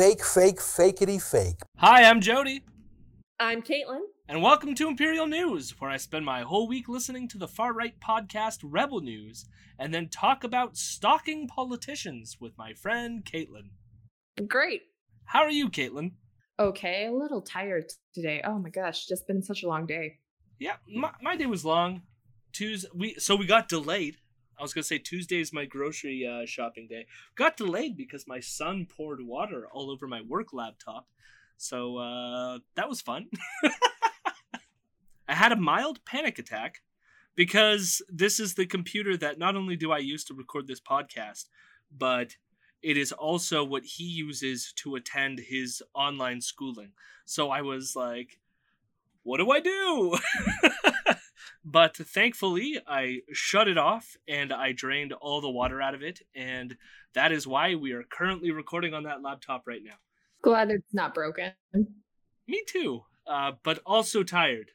fake, fake, fakeity fake. Hi, I'm Jody. I'm Caitlin. And welcome to Imperial News, where I spend my whole week listening to the far right podcast Rebel News and then talk about stalking politicians with my friend Caitlin. Great. How are you, Caitlin? Okay, a little tired today. Oh my gosh, just been such a long day. Yeah, my, my day was long. Tuesday, we so we got delayed. I was gonna say Tuesday is my grocery uh, shopping day. Got delayed because my son poured water all over my work laptop. So uh, that was fun. I had a mild panic attack because this is the computer that not only do I use to record this podcast, but it is also what he uses to attend his online schooling. So I was like, what do I do? but thankfully, I shut it off and I drained all the water out of it. And that is why we are currently recording on that laptop right now. Glad it's not broken. Me too, uh, but also tired.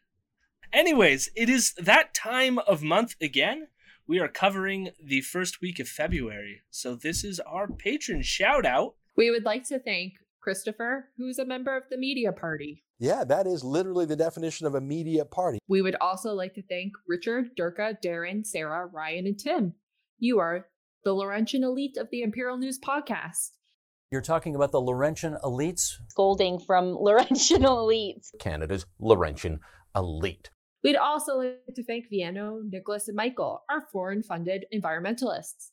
Anyways, it is that time of month again. We are covering the first week of February. So this is our patron shout out. We would like to thank Christopher, who's a member of the media party. Yeah, that is literally the definition of a media party. We would also like to thank Richard, Durka, Darren, Sarah, Ryan, and Tim. You are the Laurentian elite of the Imperial News podcast. You're talking about the Laurentian elites? Scolding from Laurentian elites. Canada's Laurentian elite. We'd also like to thank Viano, Nicholas, and Michael, our foreign funded environmentalists.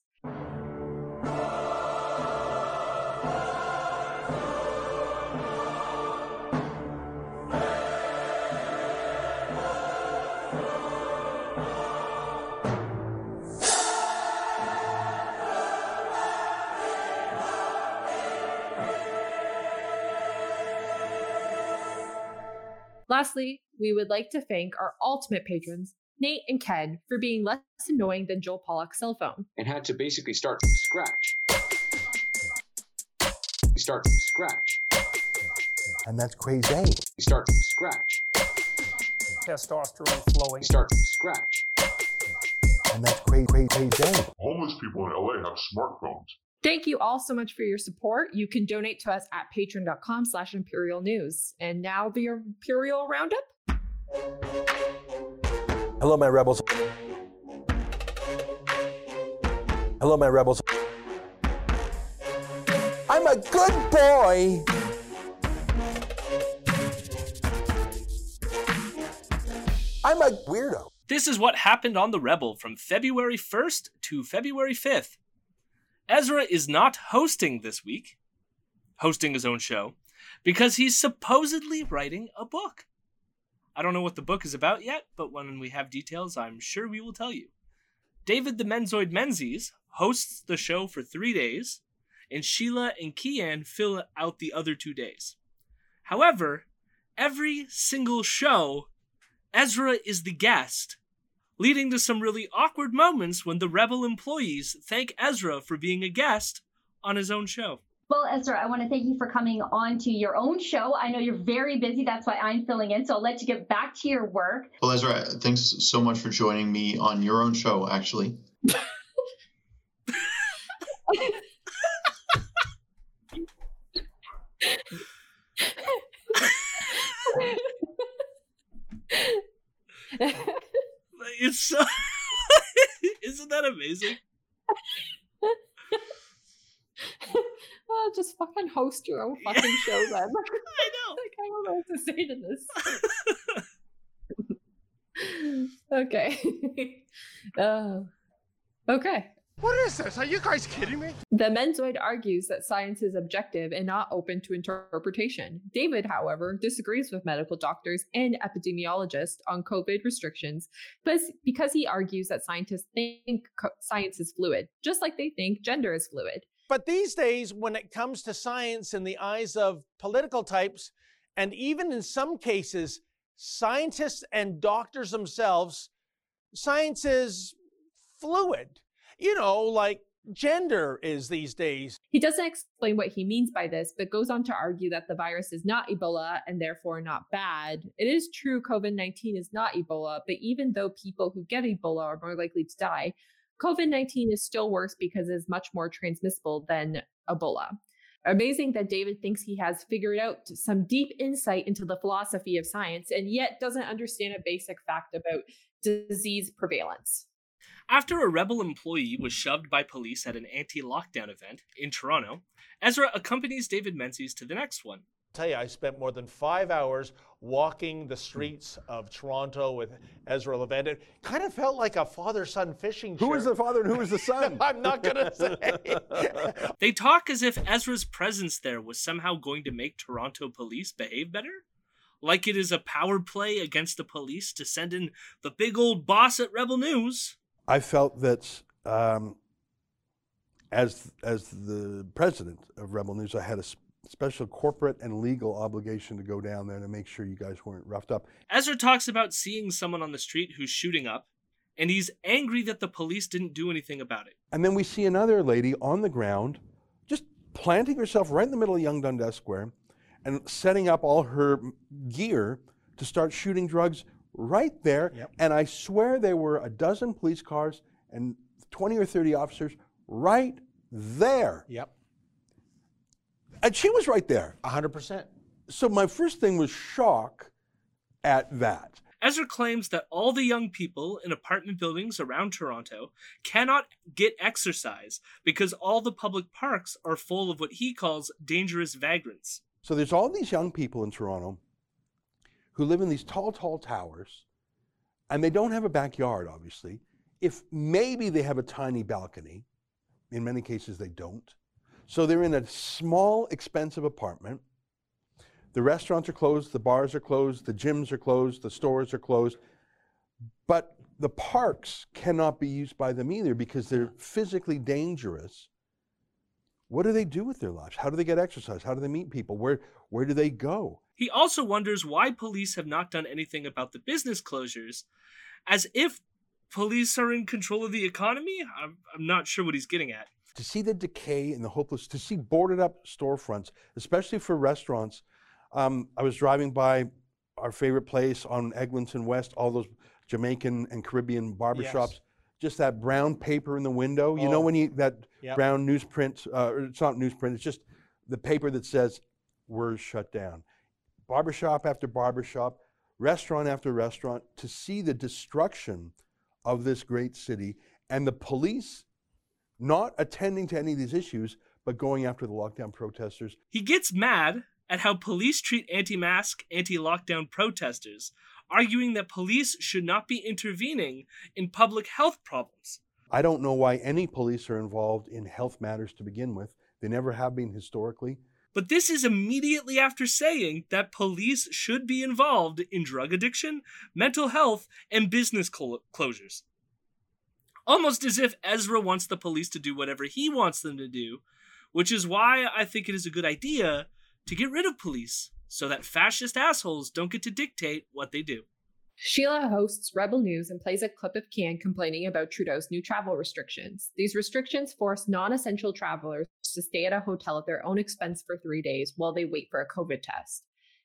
Lastly, we would like to thank our ultimate patrons, Nate and Ken, for being less annoying than Joel Pollak's cell phone. And had to basically start from scratch. Start from scratch. And that's crazy. We start from scratch. Testosterone flowing. Start from scratch. And that's crazy, crazy, crazy. Homeless people in LA have smartphones. Thank you all so much for your support. You can donate to us at patreon.com slash imperial news. And now the Imperial Roundup. Hello, my rebels. Hello, my rebels. I'm a good boy. I'm a weirdo. This is what happened on The Rebel from February 1st to February 5th. Ezra is not hosting this week, hosting his own show, because he's supposedly writing a book. I don't know what the book is about yet, but when we have details, I'm sure we will tell you. David the Menzoid Menzies hosts the show for three days, and Sheila and Keean fill out the other two days. However, every single show, Ezra is the guest, leading to some really awkward moments when the Rebel employees thank Ezra for being a guest on his own show. Well, Ezra, I want to thank you for coming on to your own show. I know you're very busy. That's why I'm filling in. So I'll let you get back to your work. Well, Ezra, thanks so much for joining me on your own show, actually. it's so. Isn't that amazing? oh, just fucking host your own fucking yeah. show then. I know. like, I don't know what to say to this. okay. uh, okay. What is this? Are you guys kidding me? The Menzoid argues that science is objective and not open to interpretation. David, however, disagrees with medical doctors and epidemiologists on COVID restrictions because he argues that scientists think science is fluid, just like they think gender is fluid. But these days, when it comes to science in the eyes of political types, and even in some cases, scientists and doctors themselves, science is fluid you know, like gender is these days. He doesn't explain what he means by this, but goes on to argue that the virus is not Ebola and therefore not bad. It is true COVID 19 is not Ebola, but even though people who get Ebola are more likely to die, COVID 19 is still worse because it is much more transmissible than Ebola. Amazing that David thinks he has figured out some deep insight into the philosophy of science and yet doesn't understand a basic fact about disease prevalence. After a rebel employee was shoved by police at an anti lockdown event in Toronto, Ezra accompanies David Menzies to the next one. tell you, I spent more than five hours walking the hmm. streets of Toronto with Ezra Levant. It kind of felt like a father-son fishing trip. Who is the father and who is the son? I'm not gonna say. They talk as if Ezra's presence there was somehow going to make Toronto police behave better. Like it is a power play against the police to send in the big old boss at Rebel News. I felt that um, as as the president of Rebel News, I had a special corporate and legal obligation to go down there to make sure you guys weren't roughed up. Ezra talks about seeing someone on the street who's shooting up, and he's angry that the police didn't do anything about it. And then we see another lady on the ground, just planting herself right in the middle of Yonge Dundas Square, and setting up all her gear to start shooting drugs right there. Yep. And I swear there were a dozen police cars and 20 or 30 officers right there. yep, And she was right there. 100%. So my first thing was shock at that. Ezra claims that all the young people in apartment buildings around Toronto cannot get exercise because all the public parks are full of what he calls dangerous vagrants. So there's all these young people in Toronto who live in these tall, tall towers, and they don't have a backyard, obviously. If maybe they have a tiny balcony, in many cases they don't. So they're in a small, expensive apartment. The restaurants are closed, the bars are closed, the gyms are closed, the stores are closed. But the parks cannot be used by them either because they're physically dangerous. What do they do with their lives? How do they get exercise? How do they meet people? Where where do they go? He also wonders why police have not done anything about the business closures, as if police are in control of the economy. I'm, I'm not sure what he's getting at. To see the decay and the hopeless, to see boarded up storefronts, especially for restaurants. Um, I was driving by our favorite place on Eglinton West, all those Jamaican and Caribbean barbershops. Yes. Just that brown paper in the window. You know Oh. when you that Yep. brown newsprint, uh, or it's not newsprint, it's just the paper that says we're shut down. Barbershop after barbershop, restaurant after restaurant, to see the destruction of this great city and the police not attending to any of these issues, but going after the lockdown protesters. He gets mad at how police treat anti mask, anti lockdown protesters, arguing that police should not be intervening in public health problems. I don't know why any police are involved in health matters to begin with. They never have been historically. But this is immediately after saying that police should be involved in drug addiction, mental health, and business clo- closures. Almost as if Ezra wants the police to do whatever he wants them to do, which is why I think it is a good idea to get rid of police so that fascist assholes don't get to dictate what they do. Sheila hosts Rebel News and plays a clip of Can complaining about Trudeau's new travel restrictions. These restrictions force non essential travelers to stay at a hotel at their own expense for three days while they wait for a COVID test.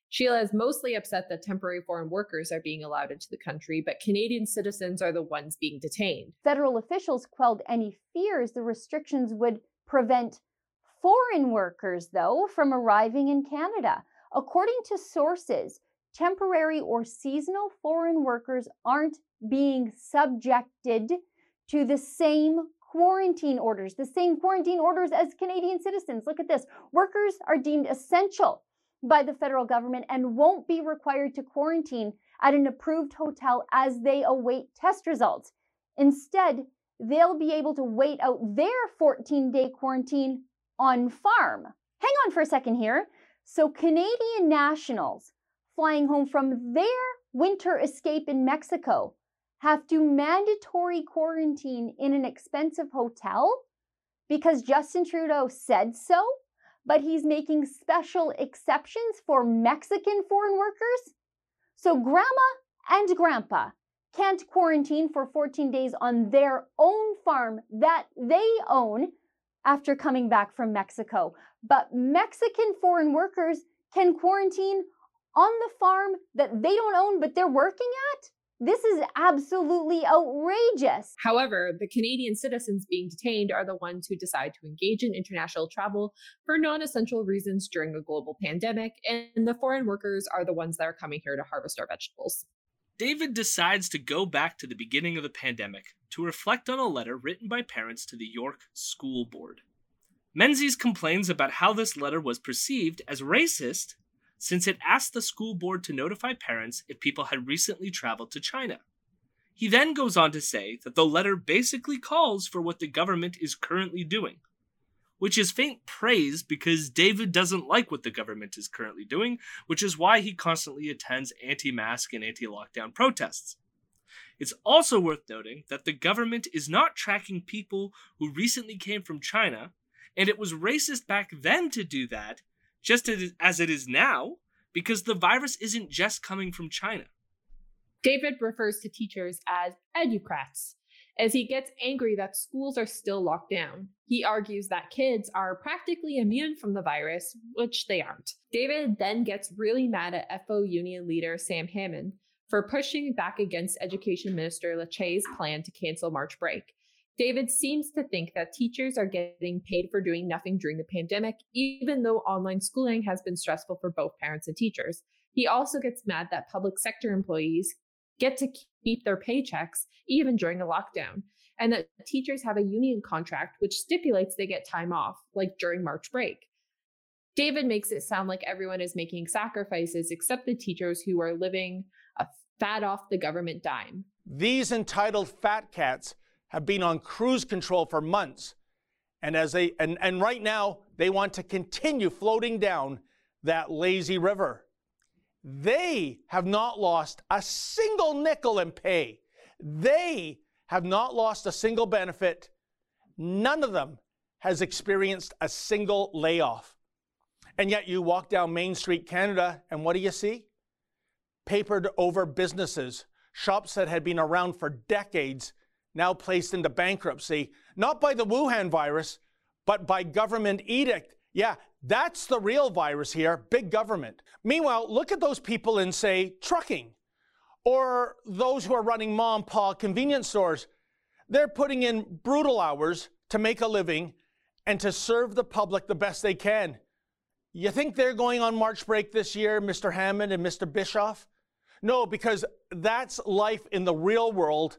Sheila is mostly upset that temporary foreign workers are being allowed into the country, but Canadian citizens are the ones being detained. Federal officials quelled any fears the restrictions would prevent foreign workers, though, from arriving in Canada. According to sources, temporary or seasonal foreign workers aren't being subjected to the same quarantine orders, the same quarantine orders as Canadian citizens. Look at this. Workers are deemed essential by the federal government and won't be required to quarantine at an approved hotel as they await test results. Instead, they'll be able to wait out their 14 day quarantine on farm. Hang on for a second here. So, Canadian nationals flying home from their winter escape in Mexico have to mandatory quarantine in an expensive hotel because Justin Trudeau said so, but he's making special exceptions for Mexican foreign workers. So, grandma and grandpa can't quarantine for 14 days on their own farm that they own after coming back from Mexico. But Mexican foreign workers can quarantine on the farm that they don't own but they're working at? This is absolutely outrageous. However, the Canadian citizens being detained are the ones who decide to engage in international travel for non essential reasons during a global pandemic, and the foreign workers are the ones that are coming here to harvest our vegetables. David decides to go back to the beginning of the pandemic to reflect on a letter written by parents to the York School Board. Menzies complains about how this letter was perceived as racist since it asked the school board to notify parents if people had recently traveled to China. He then goes on to say that the letter basically calls for what the government is currently doing, which is faint praise because David doesn't like what the government is currently doing, which is why he constantly attends anti mask and anti lockdown protests. It's also worth noting that the government is not tracking people who recently came from China, and it was racist back then to do that, just as it is now, because the virus isn't just coming from China. David refers to teachers as educrats as he gets angry that schools are still locked down. He argues that kids are practically immune from the virus, which they aren't. David then gets really mad at FO union leader Sam Hammond for pushing back against Education Minister Lecce's plan to cancel March break. David seems to think that teachers are getting paid for doing nothing during the pandemic, even though online schooling has been stressful for both parents and teachers. He also gets mad that public sector employees get to keep their paychecks even during a lockdown, and that teachers have a union contract which stipulates they get time off, like during March break. David makes it sound like everyone is making sacrifices except the teachers who are living a fat off the government dime. These entitled fat cats have been on cruise control for months. And as they and, and right now they want to continue floating down that lazy river. They have not lost a single nickel in pay. They have not lost a single benefit. None of them has experienced a single layoff. And yet you walk down Main Street, Canada, and what do you see? Papered over businesses, shops that had been around for decades now placed into bankruptcy, not by the Wuhan virus, but by government edict. Yeah, that's the real virus here, big government. Meanwhile, look at those people in, say, trucking or those who are running mom pa convenience stores. They're putting in brutal hours to make a living and to serve the public the best they can. You think they're going on March break this year, Mr. Hammond and Mr. Bischof? No, because that's life in the real world,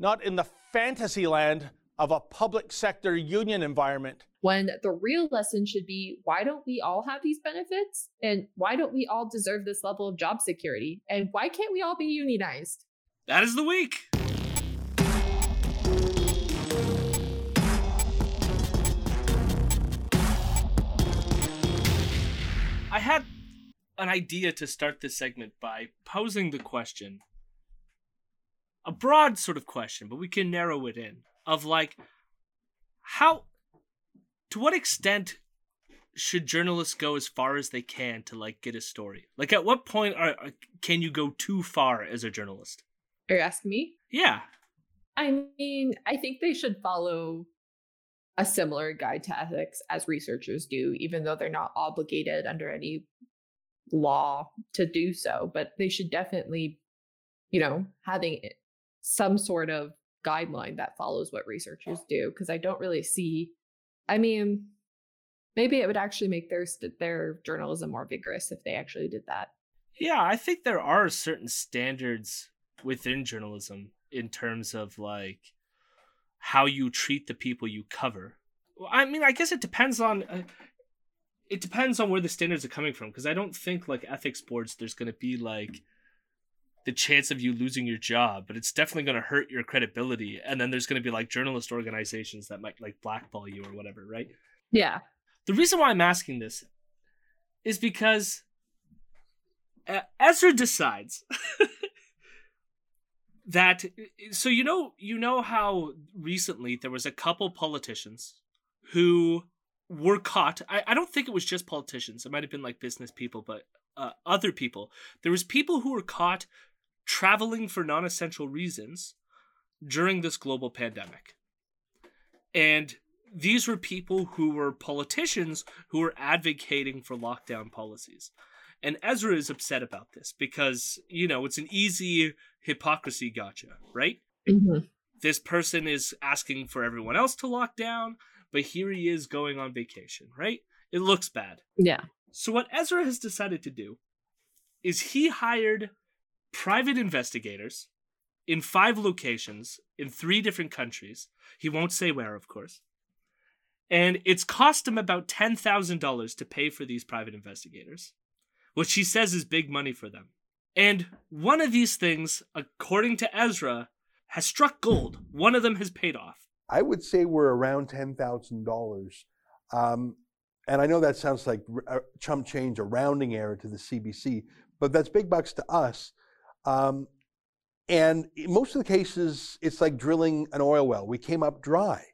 not in the fantasy land of a public sector union environment. When the real lesson should be why don't we all have these benefits? And why don't we all deserve this level of job security? And why can't we all be unionized? That is the week. I had an idea to start this segment by posing the question a broad sort of question, but we can narrow it in of like how to what extent should journalists go as far as they can to like get a story? Like at what point are, can you go too far as a journalist? Are you asking me? Yeah. I mean, I think they should follow a similar guide to ethics as researchers do, even though they're not obligated under any law to do so. But they should definitely, you know, having some sort of guideline that follows what researchers do because I don't really see I mean maybe it would actually make their their journalism more vigorous if they actually did that. Yeah, I think there are certain standards within journalism in terms of like how you treat the people you cover. I mean, I guess it depends on uh, it depends on where the standards are coming from because I don't think like ethics boards there's going to be like the chance of you losing your job, but it's definitely going to hurt your credibility. And then there's going to be like journalist organizations that might like blackball you or whatever, right? Yeah. The reason why I'm asking this is because Ezra decides that so you know you know how recently there was a couple politicians who were caught I, I don't think it was just politicians it might have been like business people but uh, other people there was people who were caught traveling for non essential reasons during this global pandemic. And these were people who were politicians who were advocating for lockdown policies. And Ezra is upset about this because, you know, it's an easy hypocrisy gotcha, right? Mm-hmm. This person is asking for everyone else to lock down, but here he is going on vacation, right? It looks bad. Yeah. So, what Ezra has decided to do is he hired private investigators in five locations in three different countries. He won't say where, of course. And it's cost him about $10,000 to pay for these private investigators, which he says is big money for them. And one of these things, according to Ezra, has struck gold. One of them has paid off. I would say we're around ten thousand dollars, um, and I know that sounds like a chump change, a rounding error to the CBC, but that's big bucks to us. Um, and most of the cases, it's like drilling an oil well. We came up dry,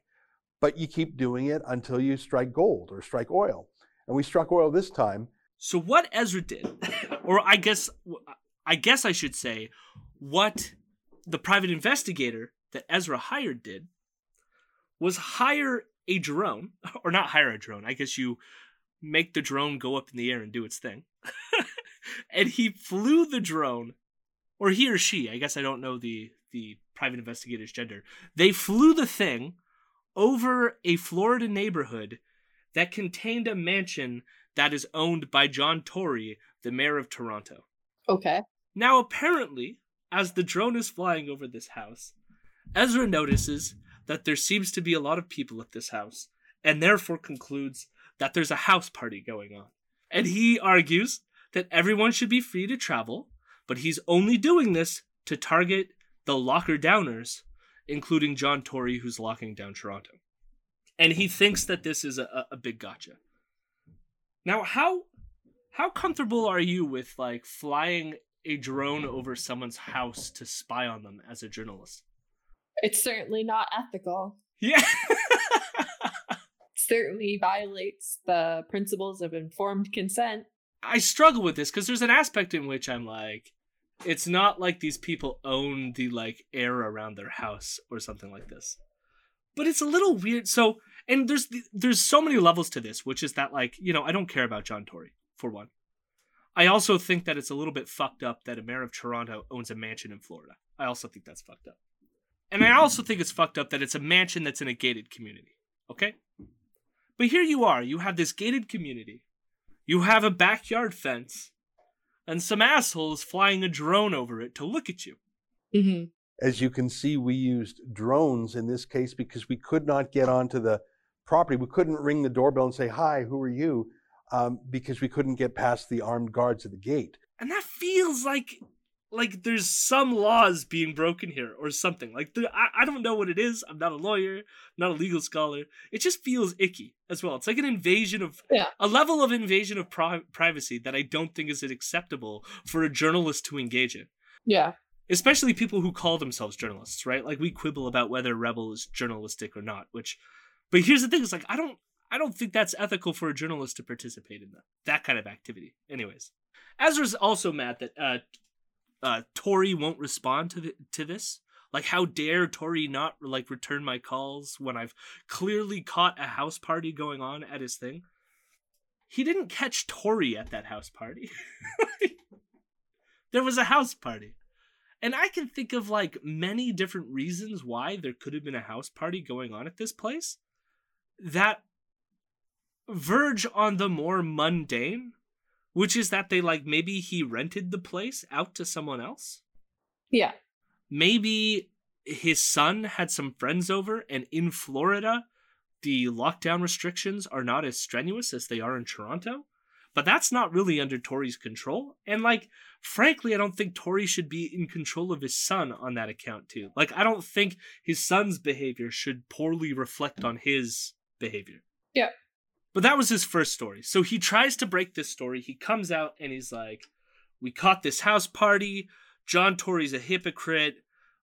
but you keep doing it until you strike gold or strike oil. And we struck oil this time. So what Ezra did, or I guess I guess I should say, what the private investigator that Ezra hired did was hire a drone, or not hire a drone. I guess you make the drone go up in the air and do its thing. and he flew the drone, or he or she, I guess I don't know the the private investigator's gender. They flew the thing over a Florida neighborhood that contained a mansion that is owned by John Tory, the mayor of Toronto. Okay. Now, apparently, as the drone is flying over this house, Ezra notices that there seems to be a lot of people at this house, and therefore concludes that there's a house party going on. And he argues that everyone should be free to travel, but he's only doing this to target the locker downers, including John Tory, who's locking down Toronto. And he thinks that this is a, a big gotcha. Now, how how comfortable are you with like flying a drone over someone's house to spy on them as a journalist? It's certainly not ethical. Yeah. certainly violates the principles of informed consent. I struggle with this because there's an aspect in which I'm like, it's not like these people own the like air around their house or something like this. But it's a little weird. So, and there's there's so many levels to this, which is that like, you know, I don't care about John Tory for one. I also think that it's a little bit fucked up that a mayor of Toronto owns a mansion in Florida. I also think that's fucked up. And I also think it's fucked up that it's a mansion that's in a gated community. Okay? But here you are, you have this gated community. You have a backyard fence and some assholes flying a drone over it to look at you. Mm-hmm. As you can see, we used drones in this case because we could not get onto the property. We couldn't ring the doorbell and say, Hi, who are you? Um, because we couldn't get past the armed guards at the gate. And that feels like like there's some laws being broken here or something. Like there, I, I don't know what it is. I'm not a lawyer, not a legal scholar. It just feels icky as well. It's like an invasion of yeah. a level of invasion of pri- privacy that I don't think is acceptable for a journalist to engage in. Yeah. Especially people who call themselves journalists, right? Like we quibble about whether Rebel is journalistic or not, which but here's the thing, it's like I don't I don't think that's ethical for a journalist to participate in that, that kind of activity. Anyways. Ezra's also mad that uh, uh, Tory won't respond to the, to this. Like, how dare Tory not like return my calls when I've clearly caught a house party going on at his thing? He didn't catch Tory at that house party. there was a house party. And I can think of like many different reasons why there could have been a house party going on at this place that verge on the more mundane which is that they like maybe he rented the place out to someone else. Yeah. Maybe his son had some friends over, and in Florida, the lockdown restrictions are not as strenuous as they are in Toronto. But that's not really under Tory's control. And like, frankly, I don't think Tory should be in control of his son on that account too. Like, I don't think his son's behavior should poorly reflect on his behavior. Yeah. But that was his first story. So he tries to break this story. He comes out and he's like, We caught this house party. John Tory's a hypocrite.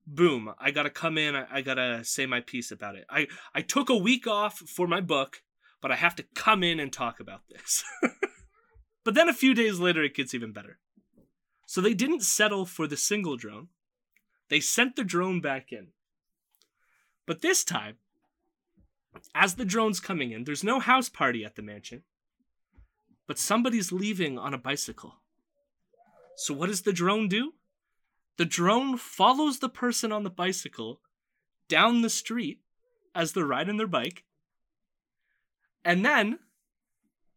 Boom. I gotta come in. I, I gotta say my piece about it. I, I took a week off for my book, but I have to come in and talk about this. but then a few days later, it gets even better. So they didn't settle for the single drone. They sent the drone back in. But this time, as the drone's coming in, there's no house party at the mansion, but somebody's leaving on a bicycle. So what does the drone do? The drone follows the person on the bicycle down the street as they're riding their bike. And then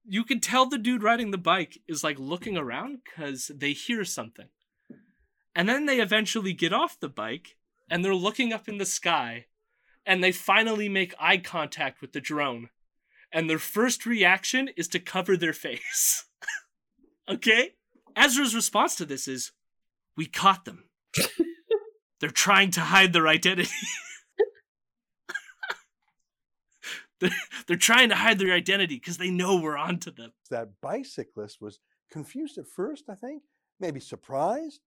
you can tell the dude riding the bike is like looking around because they hear something. And then they eventually get off the bike and they're looking up in the sky and they finally make eye contact with the drone. And their first reaction is to cover their face. okay? Ezra's response to this is We caught them. they're trying to hide their identity. they're, they're trying to hide their identity because they know we're onto them. That bicyclist was confused at first, I think, maybe surprised.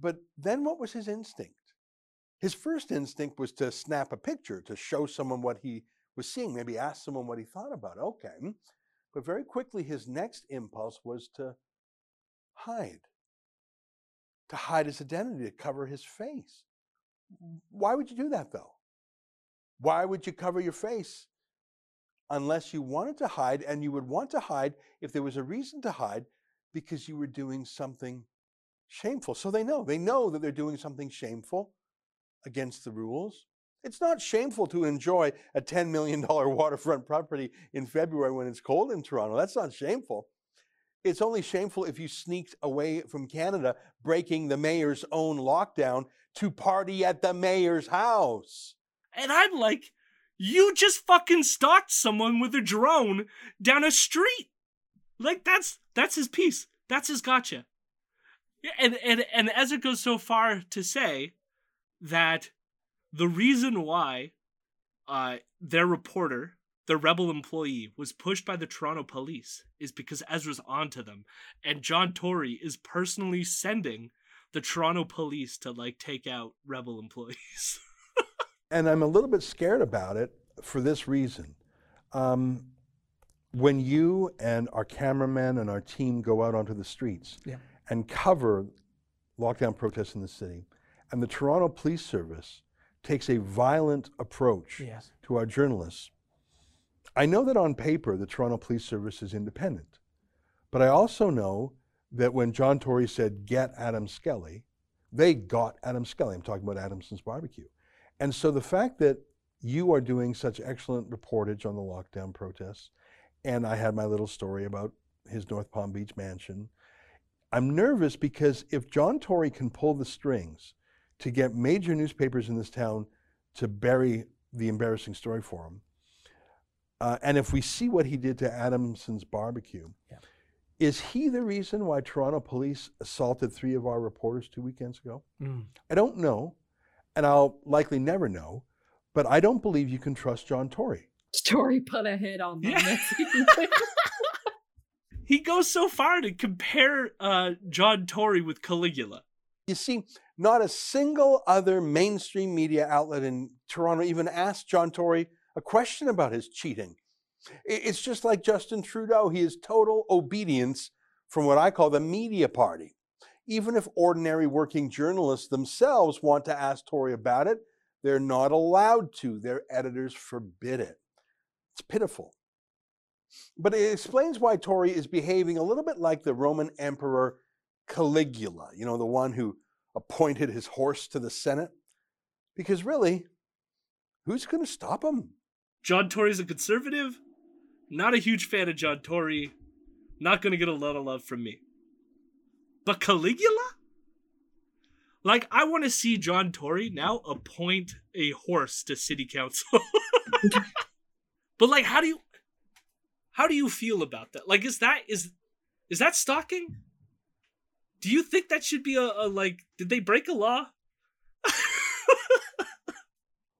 But then what was his instinct? His first instinct was to snap a picture, to show someone what he was seeing, maybe ask someone what he thought about. It. Okay. But very quickly, his next impulse was to hide, to hide his identity, to cover his face. Why would you do that, though? Why would you cover your face unless you wanted to hide? And you would want to hide if there was a reason to hide because you were doing something shameful. So they know. They know that they're doing something shameful against the rules. It's not shameful to enjoy a $10 million waterfront property in February when it's cold in Toronto. That's not shameful. It's only shameful if you sneaked away from Canada, breaking the mayor's own lockdown to party at the mayor's house. And I'm like, you just fucking stalked someone with a drone down a street. Like that's that's his piece. That's his gotcha. And and and Ezra goes so far to say that the reason why uh, their reporter, the rebel employee, was pushed by the Toronto police is because Ezra's onto them, and John Tory is personally sending the Toronto police to like take out rebel employees. and I'm a little bit scared about it for this reason. Um, when you and our cameraman and our team go out onto the streets yeah. and cover lockdown protests in the city, and the Toronto Police Service takes a violent approach yes. to our journalists. I know that on paper the Toronto Police Service is independent, but I also know that when John Tory said, get Adam Skelly, they got Adam Skelly. I'm talking about Adamson's Barbecue. And so the fact that you are doing such excellent reportage on the lockdown protests, and I had my little story about his North Palm Beach mansion. I'm nervous because if John Tory can pull the strings to get major newspapers in this town to bury the embarrassing story for him. Uh, and if we see what he did to Adamson's barbecue, yeah. is he the reason why Toronto police assaulted three of our reporters two weekends ago? Mm. I don't know, and I'll likely never know, but I don't believe you can trust John Tory. Tory put a hit on them. Yeah. he goes so far to compare uh, John Tory with Caligula. You see, not a single other mainstream media outlet in Toronto even asked John Tory a question about his cheating. It's just like Justin Trudeau. He is total obedience from what I call the media party. Even if ordinary working journalists themselves want to ask Tory about it, they're not allowed to. Their editors forbid it. It's pitiful. But it explains why Tory is behaving a little bit like the Roman Emperor Caligula, you know, the one who appointed his horse to the Senate. Because really, who's going to stop him? John Tory's a conservative. Not a huge fan of John Tory. Not going to get a lot of love from me. But Caligula? Like, I want to see John Tory now appoint a horse to city council. but like, how do you, how do you feel about that? Like, is that is, is that stalking? Do you think that should be a, a like? Did they break a law?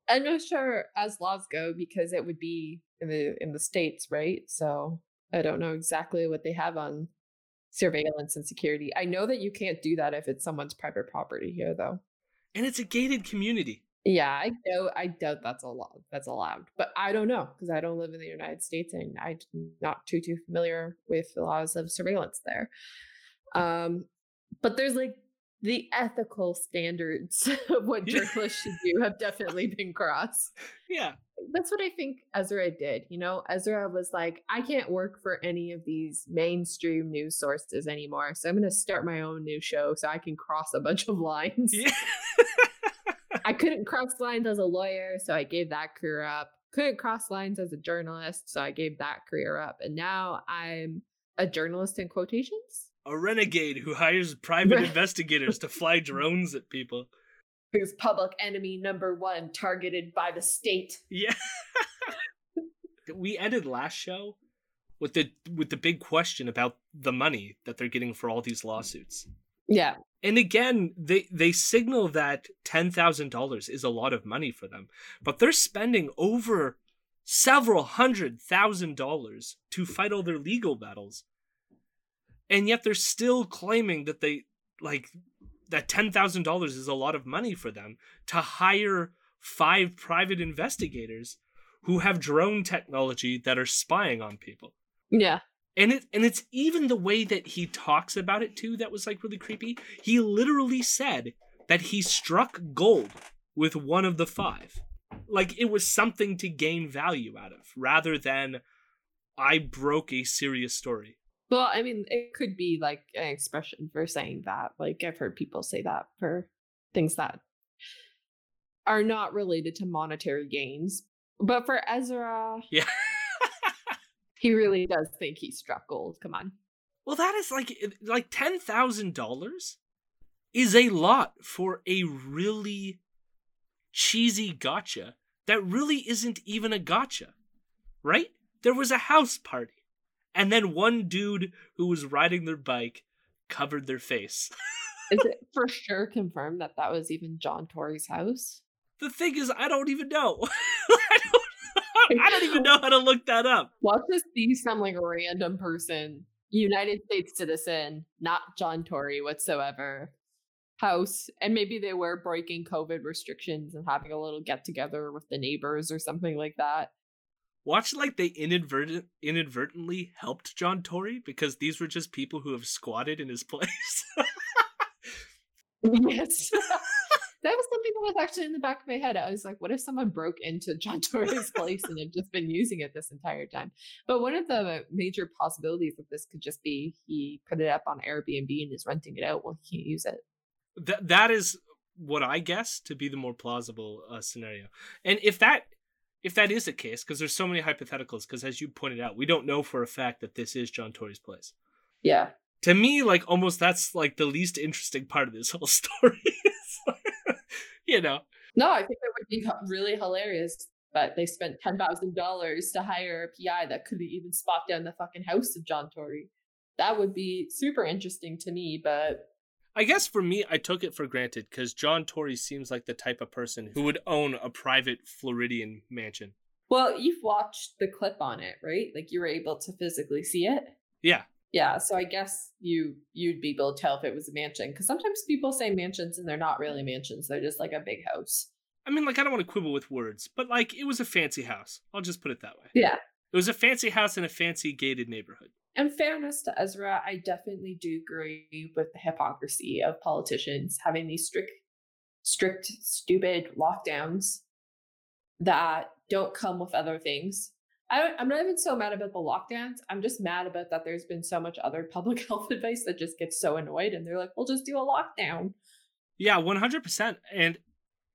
I'm not sure as laws go because it would be in the in the states, right? So I don't know exactly what they have on surveillance and security. I know that you can't do that if it's someone's private property here, though. And it's a gated community. Yeah, I know. I doubt that's a law. That's allowed, but I don't know because I don't live in the United States and I'm not too too familiar with the laws of surveillance there. Um, but there's like the ethical standards of what journalists should do have definitely been crossed. Yeah. that's what I think Ezra did. You know, Ezra was like, I can't work for any of these mainstream news sources anymore. So I'm going to start my own new show so I can cross a bunch of lines. Yeah. I couldn't cross lines as a lawyer, so I gave that career up. Couldn't cross lines as a journalist, so I gave that career up. And now I'm a journalist in quotations. A renegade who hires private investigators to fly drones at people. Who's public enemy number one, targeted by the state. Yeah. we ended last show with the with the big question about the money that they're getting for all these lawsuits. Yeah. And again, they they signal that ten thousand dollars is a lot of money for them, but they're spending over several hundred thousand dollars to fight all their legal battles, and yet they're still claiming that they like that ten thousand dollars is a lot of money for them to hire five private investigators who have drone technology that are spying on people. Yeah. And it and it's even the way that he talks about it too that was like really creepy. He literally said that he struck gold with one of the five. Like it was something to gain value out of rather than i broke a serious story well i mean it could be like an expression for saying that like i've heard people say that for things that are not related to monetary gains but for ezra yeah he really does think he struck gold. Come on. Well, that is like like ten thousand dollars is a lot for a really cheesy gotcha that really isn't even a gotcha, right? There was a house party, and then one dude who was riding their bike covered their face. is it for sure confirmed that that was even John Tory's house? The thing is, I don't even know. I don't I don't even know how to look that up. Watch this be some like random person, United States citizen, not John Tory whatsoever, house, and maybe they were breaking COVID restrictions and having a little get together with the neighbors or something like that. Watch like they inadvertent inadvertently helped John Tory because these were just people who have squatted in his place. yes that was something that was actually in the back of my head. I was like, what if someone broke into John Tory's place and had just been using it this entire time? But one of the major possibilities of this could just be he put it up on Airbnb and is renting it out while he can't use it. That that is what I guess to be the more plausible uh, scenario. And if that if that is the case, because there's so many hypotheticals, because as you pointed out, we don't know for a fact that this is John Tory's place. Yeah. To me, like almost that's like the least interesting part of this whole story. you know. No, I think it would be really hilarious. But they spent ten thousand dollars to hire a PI that couldn't even spot down the fucking house of John Tory. That would be super interesting to me, but I guess for me, I took it for granted because John Tory seems like the type of person who would own a private Floridian mansion. Well, you've watched the clip on it, right? Like you were able to physically see it. Yeah. Yeah, so I guess you you'd be able to tell if it was a mansion because sometimes people say mansions and they're not really mansions; they're just like a big house. I mean, like I don't want to quibble with words, but like it was a fancy house. I'll just put it that way. Yeah, it was a fancy house in a fancy gated neighborhood. In fairness to Ezra, I definitely do agree with the hypocrisy of politicians having these strict, strict, stupid lockdowns that don't come with other things. I am not even so mad about the lockdowns. I'm just mad about that there's been so much other public health advice that just gets so annoyed and they're like, we'll just do a lockdown. Yeah, 100%. And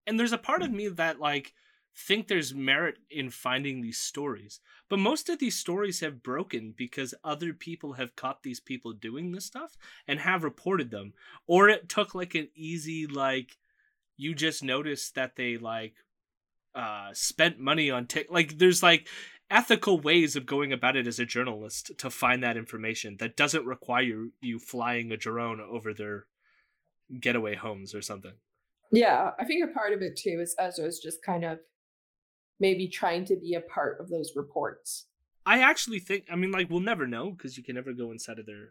and there's a part of me that like think there's merit in finding these stories. But most of these stories have broken because other people have caught these people doing this stuff and have reported them. Or it took like an easy like you just noticed that they like uh spent money on tick like there's like ethical ways of going about it as a journalist to find that information that doesn't require you flying a drone over their getaway homes or something. Yeah, I think a part of it too is Ezra's just kind of maybe trying to be a part of those reports. I actually think I mean like we'll never know because you can never go inside of their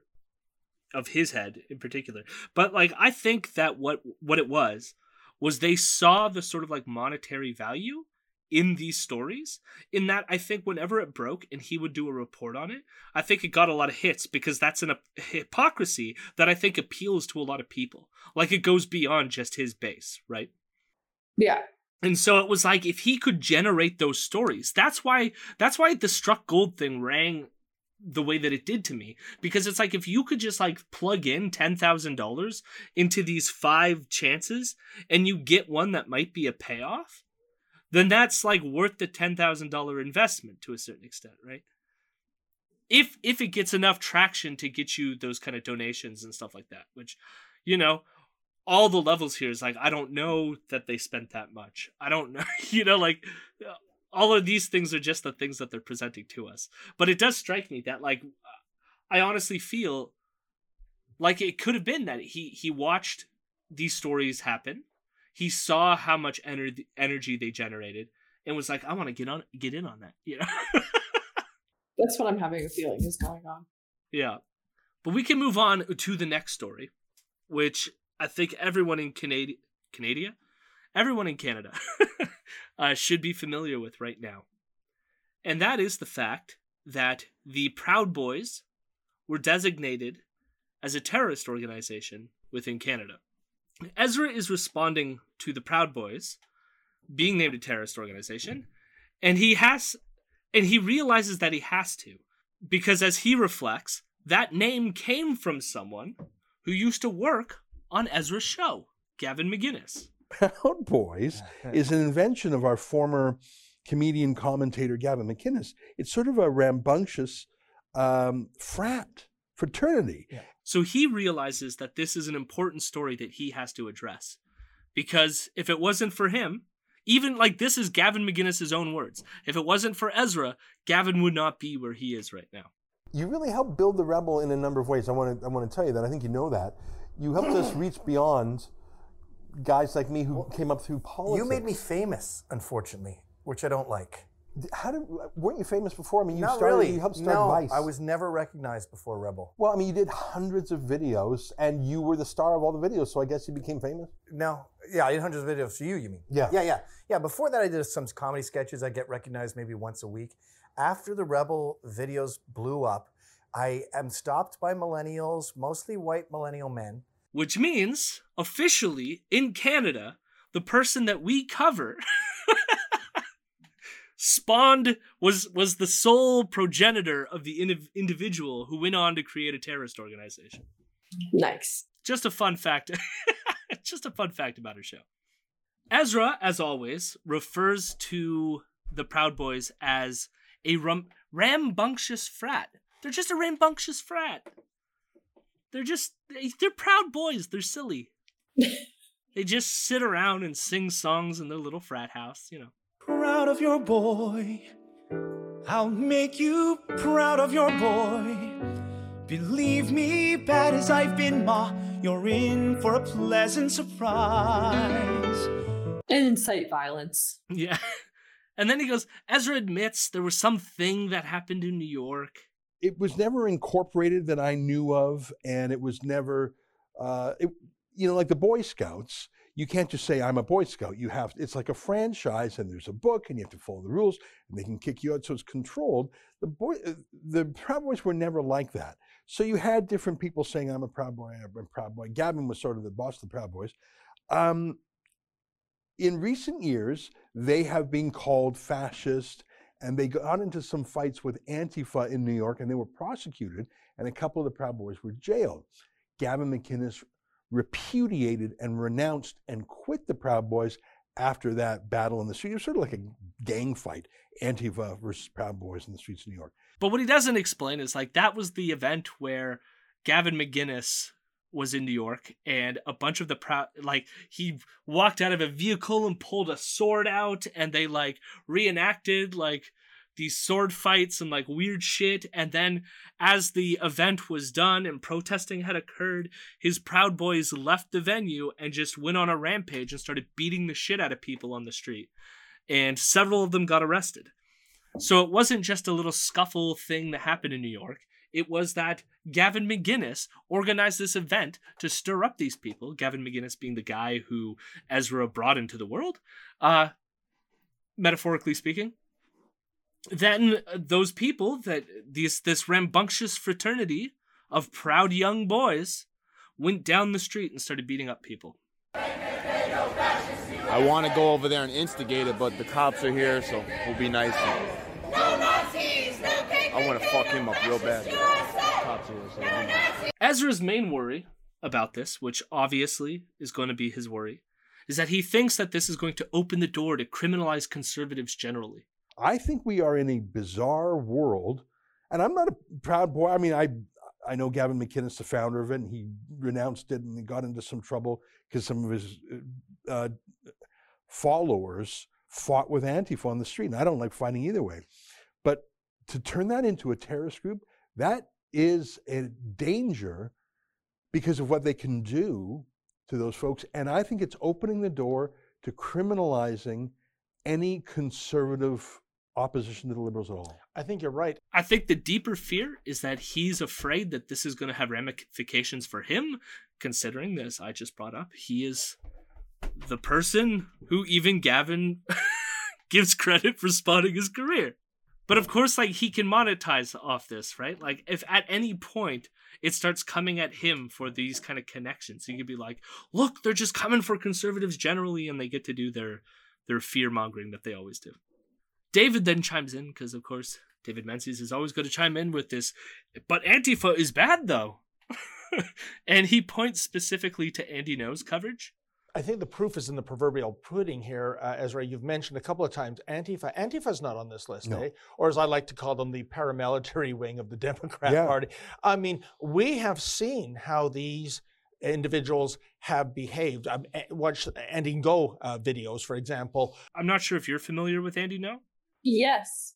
of his head in particular. But like I think that what what it was was they saw the sort of like monetary value in these stories in that i think whenever it broke and he would do a report on it i think it got a lot of hits because that's an, a hypocrisy that i think appeals to a lot of people like it goes beyond just his base right yeah And so it was like if he could generate those stories, that's why that's why the struck gold thing rang the way that it did to me. Because it's like if you could just like plug in $10,000 into these five chances and you get one that might be a payoff then that's like worth the $10,000 investment to a certain extent right? If if it gets enough traction to get you those kind of donations and stuff like that which you know all the levels here is like I don't know that they spent that much. I don't know, you know, like all of these things are just the things that they're presenting to us. But it does strike me that like I honestly feel like it could have been that he he watched these stories happen. He saw how much ener- energy they generated and was like I want to get on get in on that, you know. That's what I'm having a feeling is going on. Yeah. But we can move on to the next story, which I think everyone in Canada, Canada, everyone in Canada uh, should be familiar with right now. And that is the fact that the Proud Boys were designated as a terrorist organization within Canada. Ezra is responding to the Proud Boys being named a terrorist organization, and he has and he realizes that he has to because as he reflects, that name came from someone who used to work on Ezra's show, Gavin McInnes. Proud Boys is an invention of our former comedian commentator Gavin McInnes. It's sort of a rambunctious um, frat fraternity. Yeah. So he realizes that this is an important story that he has to address. Because if it wasn't for him, even like this is Gavin McInnes' own words. If it wasn't for Ezra, Gavin would not be where he is right now. You really helped build the rebel in a number of ways. I want to I want to tell you that. I think you know that. You helped us reach beyond guys like me who well, came up through politics. You made me famous, unfortunately, which I don't like. How did weren't you famous before? I mean, you Not started. Really. You helped start no, Vice. I was never recognized before Rebel. Well, I mean, you did hundreds of videos, and you were the star of all the videos. So I guess you became famous. No, yeah, I did hundreds of videos for you. You mean? Yeah, yeah, yeah, yeah. Before that, I did some comedy sketches. I get recognized maybe once a week. After the Rebel videos blew up, I am stopped by millennials, mostly white millennial men. Which means, officially, in Canada, the person that we cover spawned was was the sole progenitor of the in- individual who went on to create a terrorist organization. Nice. Just a fun fact. just a fun fact about her show. Ezra, as always, refers to the Proud Boys as a rum- rambunctious frat. They're just a rambunctious frat. They're just they're proud boys. They're silly. they just sit around and sing songs in their little frat house, you know. Proud of your boy. I'll make you proud of your boy. Believe me, bad as I've been, Ma, you're in for a pleasant surprise. And incite violence. Yeah. And then he goes, Ezra admits there was something that happened in New York. It was never incorporated that I knew of, and it was never, uh, it, you know, like the Boy Scouts. You can't just say I'm a Boy Scout. You have it's like a franchise, and there's a book, and you have to follow the rules, and they can kick you out. So it's controlled. The boy, uh, the Proud Boys were never like that. So you had different people saying I'm a Proud Boy, I'm a Proud Boy. Gavin was sort of the boss of the Proud Boys. Um, in recent years, they have been called fascist and they got into some fights with Antifa in New York and they were prosecuted and a couple of the Proud Boys were jailed. Gavin McInnes repudiated and renounced and quit the Proud Boys after that battle in the street. It was sort of like a gang fight, Antifa versus Proud Boys in the streets of New York. But what he doesn't explain is like that was the event where Gavin McInnes was in New York and a bunch of the proud like he walked out of a vehicle and pulled a sword out and they like reenacted like these sword fights and like weird shit. And then as the event was done and protesting had occurred his proud boys left the venue and just went on a rampage and started beating the shit out of people on the street. And several of them got arrested. So it wasn't just a little scuffle thing that happened in New York it was that Gavin McInnes organized this event to stir up these people. Gavin McInnes being the guy who Ezra brought into the world, uh, metaphorically speaking. Then those people that this this rambunctious fraternity of proud young boys went down the street and started beating up people. I want to go over there and instigate it, but the cops are here, so we'll be nice. I want to fuck him up real bad. Cops are here, so we'll be nice. Ezra's main worry about this, which obviously is going to be his worry, is that he thinks that this is going to open the door to criminalize conservatives generally. I think we are in a bizarre world, and I'm not a proud boy. I mean, I I know Gavin McInnes, the founder of it, and he renounced it and he got into some trouble because some of his uh, followers fought with Antifa on the street. And I don't like fighting either way. But to turn that into a terrorist group, that is a danger because of what they can do to those folks. And I think it's opening the door to criminalizing any conservative opposition to the liberals at all. I think you're right. I think the deeper fear is that he's afraid that this is going to have ramifications for him, considering this I just brought up. He is the person who even Gavin gives credit for spawning his career. But of course, like he can monetize off this, right? Like if at any point it starts coming at him for these kind of connections, he could be like, "Look, they're just coming for conservatives generally, and they get to do their their fear mongering that they always do." David then chimes in because, of course, David Menzies is always going to chime in with this. But Antifa is bad though, and he points specifically to Andy Ngo's coverage. I think the proof is in the proverbial pudding here, uh, Ezra. You've mentioned a couple of times Antifa. Antifa's not on this list, No. eh? Or as I like to call them, the paramilitary wing of the Democrat Yeah. Party. I mean, we have seen how these individuals have behaved. Um, eh, watch Andy Ngo uh, videos, for example. I'm not sure if you're familiar with Andy Ngo. Yes.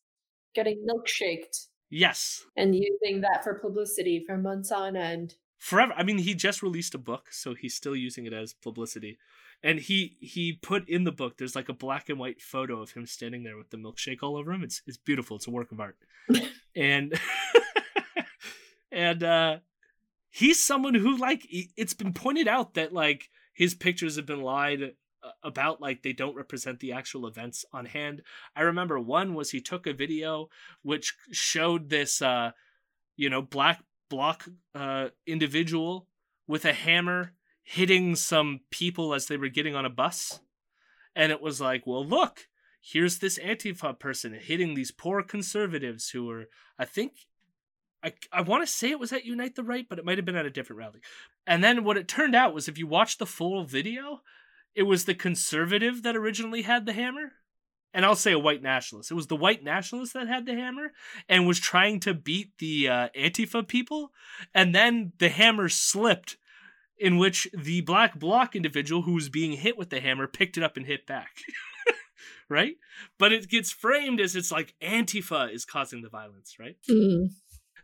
Getting milkshaked Yes, and using that for publicity for months on end. Forever. I mean, he just released a book, so he's still using it as publicity. And he he put in the book. There's like a black and white photo of him standing there with the milkshake all over him. It's it's beautiful. It's a work of art. and and uh he's someone who like it's been pointed out that like his pictures have been lied uh, about like they don't represent the actual events on hand. I remember one was he took a video which showed this uh you know black block uh individual with a hammer hitting some people as they were getting on a bus. And it was like well look here's this antifa person hitting these poor conservatives who were i think i, I want to say it was at unite the right but it might have been at a different rally. And then what it turned out was if you watch the full video it was the conservative that originally had the hammer and I'll say a white nationalist. It was the white nationalist that had the hammer and was trying to beat the uh, Antifa people, and then the hammer slipped, in which the black bloc individual who was being hit with the hammer picked it up and hit back. right? But it gets framed as it's like Antifa is causing the violence, right?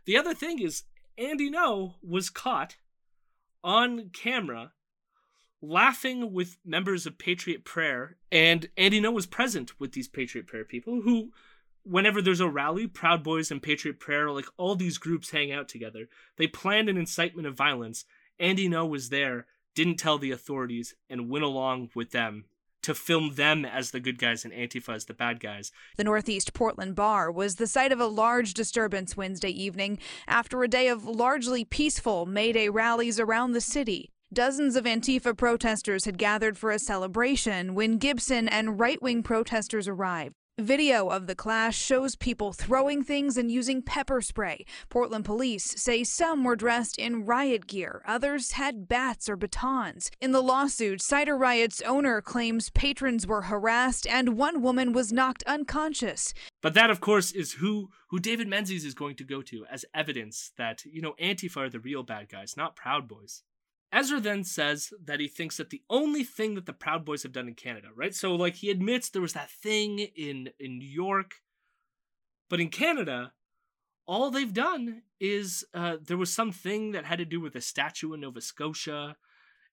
The other thing is, Andy Ngo was caught on camera laughing with members of Patriot Prayer, and Andy Ngo was present with these Patriot Prayer people who, whenever there's a rally, Proud Boys and Patriot Prayer, like all these groups hang out together. They planned an incitement of violence. Andy Ngo was there, didn't tell the authorities, and went along with them to film them as the good guys and Antifa as the bad guys. The Northeast Portland Bar was the site of a large disturbance Wednesday evening after a day of largely peaceful May Day rallies around the city. Dozens of Antifa protesters had gathered for a celebration when Gibson and right wing protesters arrived. Video of the clash shows people throwing things and using pepper spray. Portland police say some were dressed in riot gear, others had bats or batons. In the lawsuit, Cider Riot's owner claims patrons were harassed and one woman was knocked unconscious. But that, of course, is who who David Menzies is going to go to as evidence that you know Antifa are the real bad guys, not Proud Boys. Ezra then says that he thinks that the only thing that the Proud Boys have done in Canada, right? So like he admits there was that thing in in New York, but in Canada, all they've done is uh, there was something that had to do with a statue in Nova Scotia,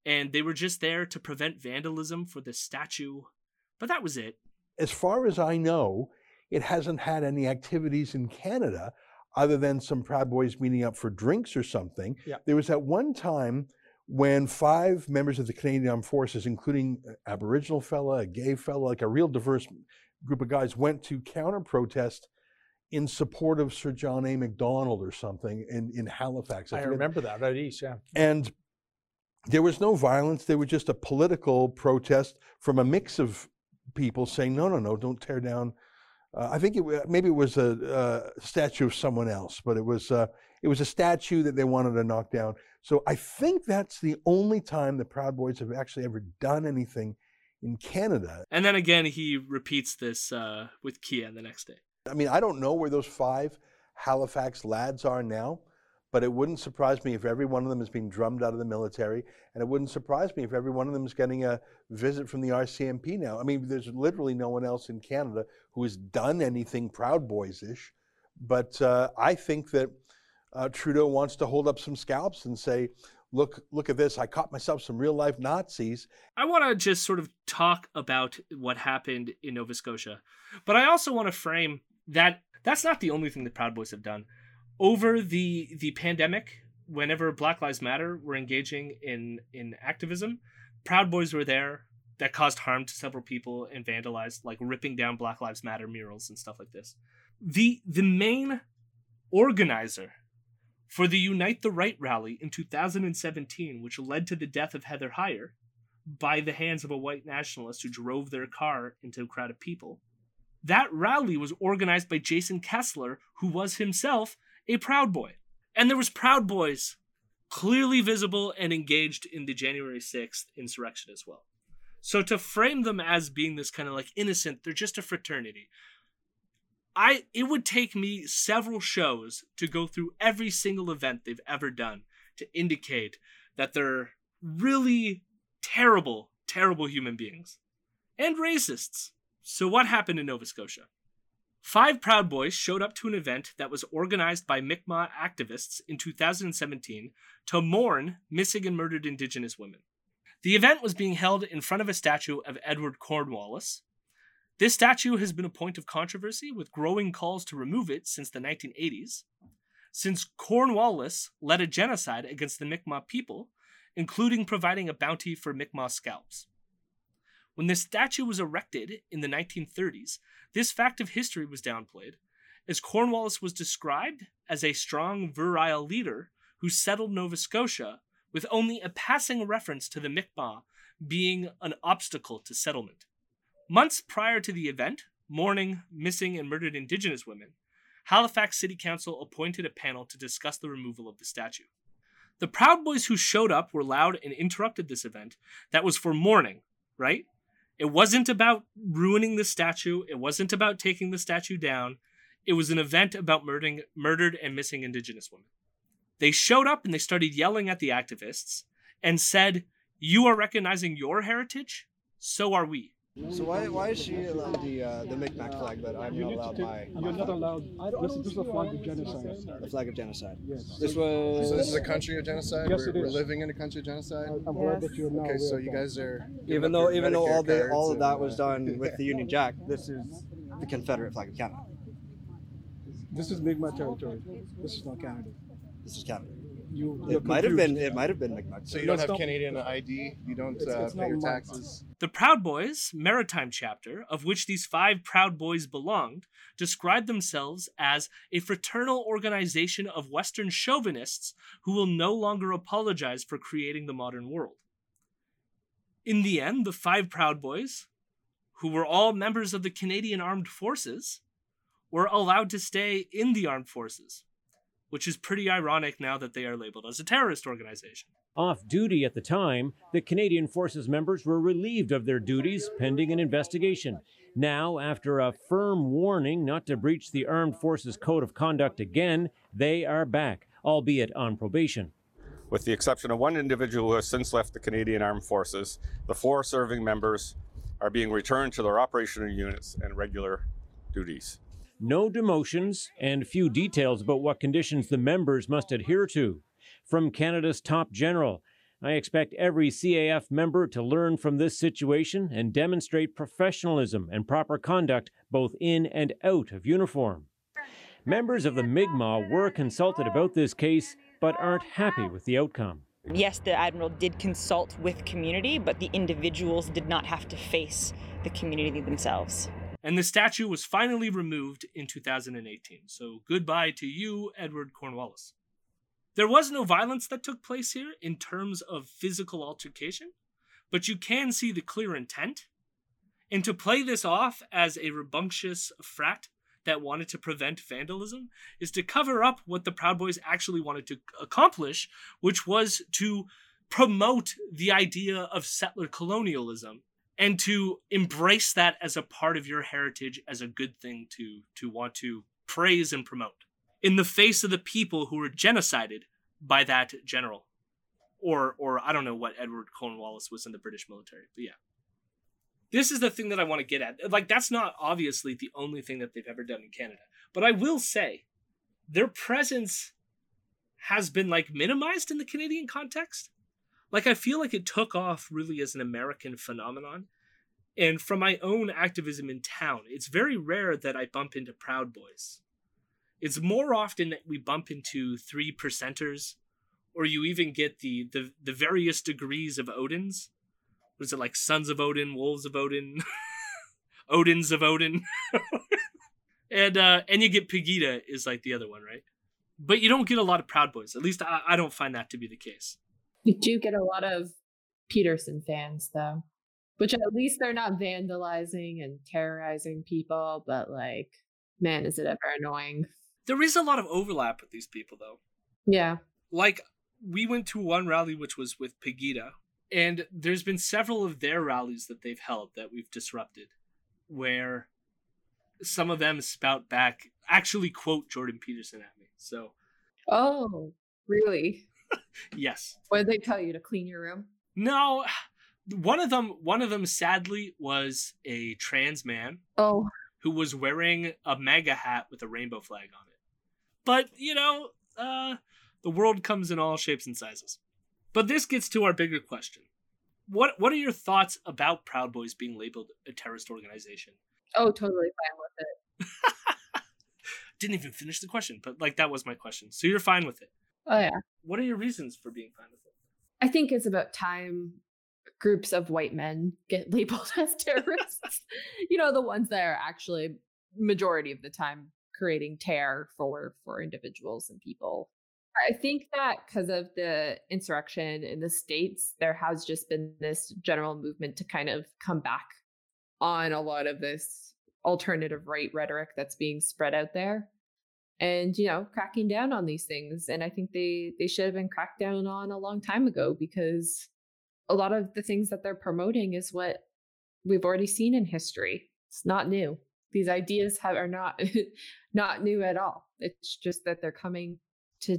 and they were just there to prevent vandalism for the statue, but that was it. As far as I know, it hasn't had any activities in Canada other than some Proud Boys meeting up for drinks or something. Yeah. There was at one time when five members of the Canadian Armed Forces, including Aboriginal fella, a gay fella, like a real diverse group of guys, went to counter protest in support of Sir John A. Macdonald or something in, in Halifax. I forget- remember that at East, yeah. and there was no violence. There was just a political protest from a mix of people saying, no, no, no, don't tear down. Uh, I think it, maybe it was a, a statue of someone else, but it was uh, it was a statue that they wanted to knock down. So I think that's the only time the Proud Boys have actually ever done anything in Canada. And then again, he repeats this uh, with Keean the next day. I mean, I don't know where those five Halifax lads are now, but it wouldn't surprise me if every one of them is being drummed out of the military, and it wouldn't surprise me if every one of them is getting a visit from the RCMP now. I mean, there's literally no one else in Canada who has done anything Proud Boys ish, but uh, I think that uh, Trudeau wants to hold up some scalps and say, "Look, look at this! I caught myself some real life Nazis." I want to just sort of talk about what happened in Nova Scotia, but I also want to frame that that's not the only thing the Proud Boys have done. Over the the pandemic, whenever Black Lives Matter were engaging in in activism, Proud Boys were there. That caused harm to several people and vandalized, like ripping down Black Lives Matter murals and stuff like this. The the main organizer for the Unite the Right rally in 2017, which led to the death of Heather Heyer by the hands of a white nationalist who drove their car into a crowd of people. That rally was organized by Jason Kessler, who was himself a Proud Boy. And there was Proud Boys clearly visible and engaged in the January 6th insurrection as well. So to frame them as being this kind of like innocent, they're just a fraternity. I it would take me several shows to go through every single event they've ever done to indicate that they're really terrible, terrible human beings and racists. So what happened in Nova Scotia? Five Proud Boys showed up to an event that was organized by Mi'kmaq activists in 2017 to mourn missing and murdered Indigenous women. The event was being held in front of a statue of Edward Cornwallis, this statue has been a point of controversy, with growing calls to remove it since the 1980s. Since Cornwallis led a genocide against the Mi'kmaq people, including providing a bounty for Mi'kmaq scalps. When the statue was erected in the 1930s, this fact of history was downplayed, as Cornwallis was described as a strong, virile leader who settled Nova Scotia with only a passing reference to the Mi'kmaq being an obstacle to settlement. Months prior to the event, mourning missing and murdered Indigenous women, Halifax City Council appointed a panel to discuss the removal of the statue. The Proud Boys who showed up were loud and interrupted this event that was for mourning, right? It wasn't about ruining the statue, it wasn't about taking the statue down. It was an event about murdering, murdered and missing Indigenous women. They showed up and they started yelling at the activists and said, You are recognizing your heritage? So are we. So why, why is she allowed the uh, the Micmac flag, but I'm not allowed my? You're not allowed. This, this is a flag of genocide. The flag of genocide. Yes. This was. So this is a country of genocide. Yes, we're, it is. we're living in a country of genocide. I'm glad that you're now Okay, so you guys are. Even though up your even though all the all of that and, was done with the Union Jack, this is the Confederate flag of Canada. This is Mi'kmaq territory. This is not Canada. This is Canada. You, It might have been. It might have been Mi'kmaq. So you don't have Canadian ID. You don't It's- uh, it's pay not your taxes. The Proud Boys Maritime chapter, of which these five Proud Boys belonged, described themselves as a fraternal organization of Western chauvinists who will no longer apologize for creating the modern world. In the end, the five Proud Boys, who were all members of the Canadian Armed Forces, were allowed to stay in the armed forces, which is pretty ironic now that they are labeled as a terrorist organization. Off duty at the time, the Canadian Forces members were relieved of their duties pending an investigation. Now, after a firm warning not to breach the Armed Forces Code of Conduct again, they are back, albeit on probation. With the exception of one individual who has since left the Canadian Armed Forces, the four serving members are being returned to their operational units and regular duties. No demotions and few details about what conditions the members must adhere to. From Canada's top general, I expect every CAF member to learn from this situation and demonstrate professionalism and proper conduct both in and out of uniform. Members of the Mi'kmaq were consulted about this case but aren't happy with the outcome. Yes, the admiral did consult with community, but the individuals did not have to face the community themselves. And the statue was finally removed in 2018. So goodbye to you, Edward Cornwallis. There was no violence that took place here in terms of physical altercation, but you can see the clear intent. And to play this off as a rambunctious frat that wanted to prevent vandalism is to cover up what the Proud Boys actually wanted to accomplish, which was to promote the idea of settler colonialism and to embrace that as a part of your heritage as a good thing to to want to praise and promote in the face of the people who were genocided by that general or or I don't know what Edward Cornwallis was in the British military but yeah. This is the thing that I want to get at. Like that's not obviously the only thing that they've ever done in Canada but I will say their presence has been like minimized in the Canadian context like I feel like it took off really as an American phenomenon. And from my own activism in town, it's very rare that I bump into Proud Boys. It's more often that we bump into three percenters, or you even get the the, the various degrees of Odins. Was it like Sons of Odin, Wolves of Odin, Odins of Odin? and uh and you get Pegida is like the other one, right? But you don't get a lot of Proud Boys. At least I, I don't find that to be the case. We do get a lot of Peterson fans though, which at least they're not vandalizing and terrorizing people, but like, man, is it ever annoying. There is a lot of overlap with these people though. Yeah. Like we went to one rally which was with Pegida, and there's been several of their rallies that they've held that we've disrupted where some of them spout back actually quote Jordan Peterson at me. So Oh, really? Yes. What did they tell you to clean your room? No, one of them one of them sadly was a trans man. Oh. Who was wearing a MAGA hat with a rainbow flag on it. But, you know, uh the world comes in all shapes and sizes. But this gets to our bigger question. What what are your thoughts about Proud Boys being labeled a terrorist organization? Oh, totally fine with it. Didn't even finish the question, but like that was my question. So you're fine with it. Oh yeah. What are your reasons for being fine with it? I think it's about time groups of white men get labeled as terrorists. you know, the ones that are actually majority of the time creating terror for for individuals and people. I think that because of the insurrection in the states, there has just been this general movement to kind of come back on a lot of this alternative right rhetoric that's being spread out there and you know cracking down on these things and i think they they should have been cracked down on a long time ago because a lot of the things that they're promoting is what we've already seen in history. It's not new. These ideas have are not not new at all. It's just that they're coming to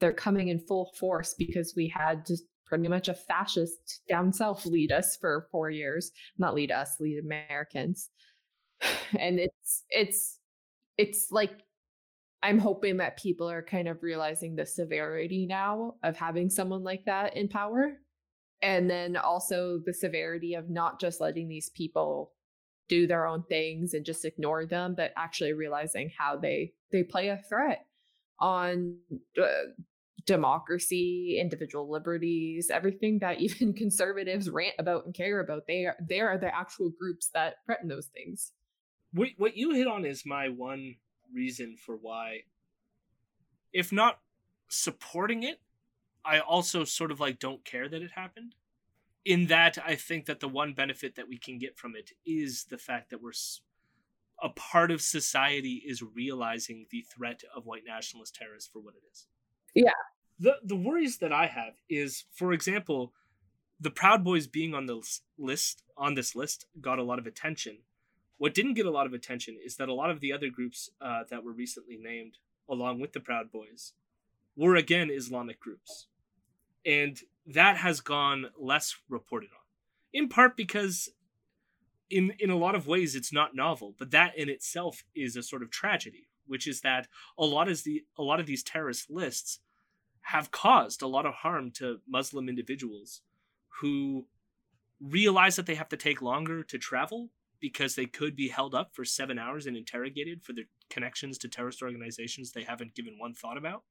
they're coming in full force because we had just pretty much a fascist down south lead us for four years. Not lead us lead americans. And it's it's it's like I'm hoping that people are kind of realizing the severity now of having someone like that in power. And then also the severity of not just letting these people do their own things and just ignore them, but actually realizing how they they play a threat on uh, democracy, individual liberties, everything that even conservatives rant about and care about. They are they are the actual groups that threaten those things. What what you hit on is my one reason for why. If not supporting it i also sort of like don't care that it happened. In that i think that the one benefit that we can get from it is the fact that we're a part of society is realizing the threat of white nationalist terrorists for what it is. Yeah. The the worries that i have is for example the proud boys being on the list on this list got a lot of attention what didn't get a lot of attention is that a lot of the other groups uh, that were recently named, along with the Proud Boys, were again Islamic groups. And that has gone less reported on, in part because in in a lot of ways it's not novel but that in itself is a sort of tragedy which is that a lot of the a lot of these terrorist lists have caused a lot of harm to muslim individuals who realize that they have to take longer to travel because they could be held up for seven hours and interrogated for their connections to terrorist organizations they haven't given one thought about.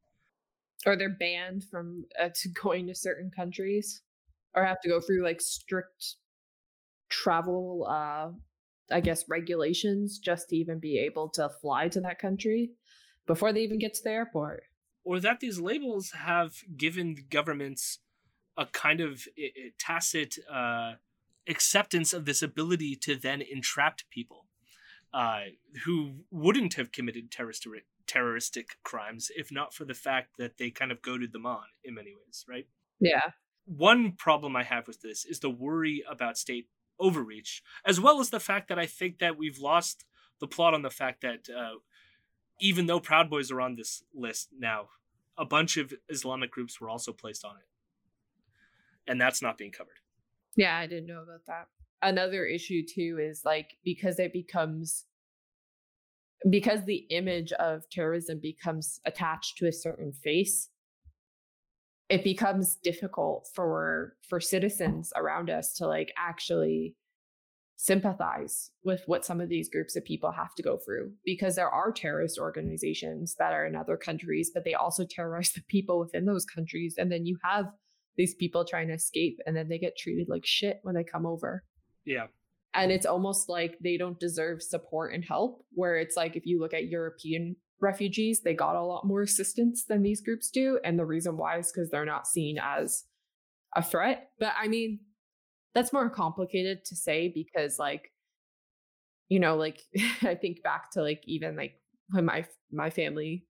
Or they're banned from uh, to going to certain countries, or have to go through like strict travel, uh, I guess, regulations just to even be able to fly to that country before they even get to the airport. or that these labels have given governments a kind of tacit uh, acceptance of this ability to then entrap people uh, who wouldn't have committed terrorist terroristic crimes if not for the fact that they kind of goaded them on in many ways, right? Yeah. One problem I have with this is the worry about state overreach, as well as the fact that I think that we've lost the plot on the fact that uh, even though Proud Boys are on this list now, a bunch of Islamic groups were also placed on it. And that's not being covered. Yeah, I didn't know about that. Another issue too is like because it becomes because the image of terrorism becomes attached to a certain face it becomes difficult for for citizens around us to like actually sympathize with what some of these groups of people have to go through because there are terrorist organizations that are in other countries but they also terrorize the people within those countries and then you have these people trying to escape and then they get treated like shit when they come over. Yeah. And it's almost like they don't deserve support and help where it's like if you look at european refugees they got a lot more assistance than these groups do and the reason why is because they're not seen as a threat. But i mean that's more complicated to say because like you know like i think back to like even like when my my family